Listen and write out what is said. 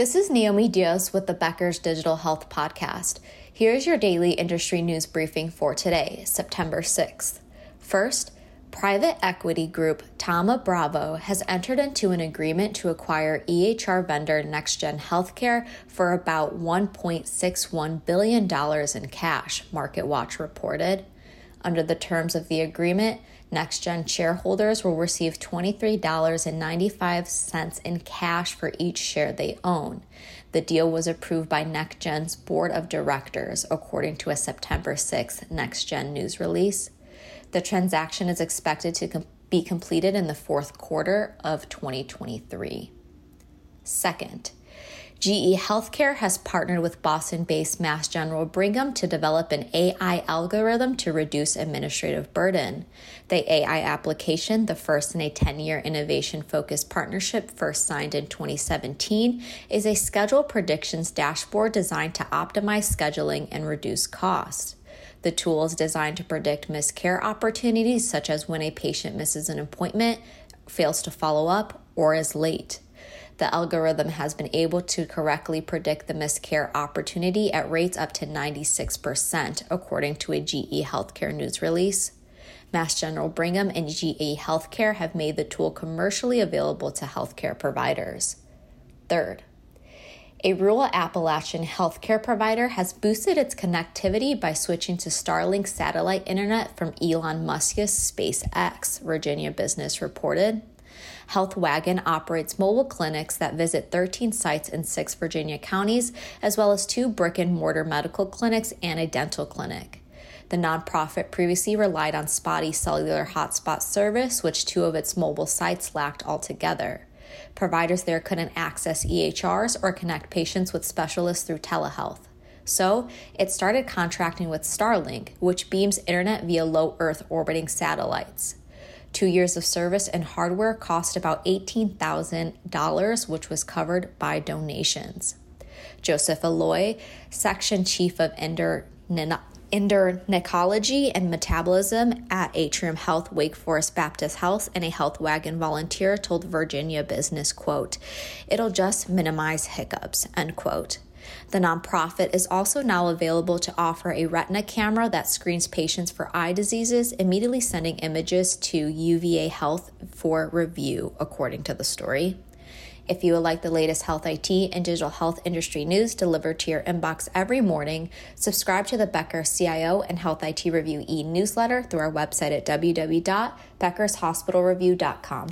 This is Naomi Diaz with the Becker's Digital Health Podcast. Here's your daily industry news briefing for today, September 6th. First, private equity group Thoma Bravo has entered into an agreement to acquire EHR vendor NextGen Healthcare for about $1.61 billion in cash, MarketWatch reported. Under the terms of the agreement, NextGen shareholders will receive $23.95 in cash for each share they own. The deal was approved by NextGen's board of directors, according to a September 6th NextGen news release. The transaction is expected to com- be completed in the fourth quarter of 2023. Second, GE Healthcare has partnered with Boston based Mass General Brigham to develop an AI algorithm to reduce administrative burden. The AI application, the first in a 10 year innovation focused partnership first signed in 2017, is a schedule predictions dashboard designed to optimize scheduling and reduce costs. The tool is designed to predict missed care opportunities, such as when a patient misses an appointment, fails to follow up, or is late the algorithm has been able to correctly predict the miscare opportunity at rates up to 96%, according to a GE Healthcare news release. Mass General Brigham and GE Healthcare have made the tool commercially available to healthcare providers. Third, a rural Appalachian healthcare provider has boosted its connectivity by switching to Starlink satellite internet from Elon Musk's SpaceX, Virginia Business reported. HealthWagon operates mobile clinics that visit 13 sites in six Virginia counties, as well as two brick and mortar medical clinics and a dental clinic. The nonprofit previously relied on spotty cellular hotspot service, which two of its mobile sites lacked altogether. Providers there couldn't access EHRs or connect patients with specialists through telehealth. So, it started contracting with Starlink, which beams internet via low Earth orbiting satellites. Two years of service and hardware cost about $18,000, which was covered by donations. Joseph Aloi, Section Chief of Endocrinology and Metabolism at Atrium Health Wake Forest Baptist Health and a health wagon volunteer told Virginia Business, quote, it'll just minimize hiccups, end quote. The nonprofit is also now available to offer a retina camera that screens patients for eye diseases, immediately sending images to UVA Health for review, according to the story. If you would like the latest health IT and digital health industry news delivered to your inbox every morning, subscribe to the Becker CIO and Health IT Review e newsletter through our website at www.beckershospitalreview.com.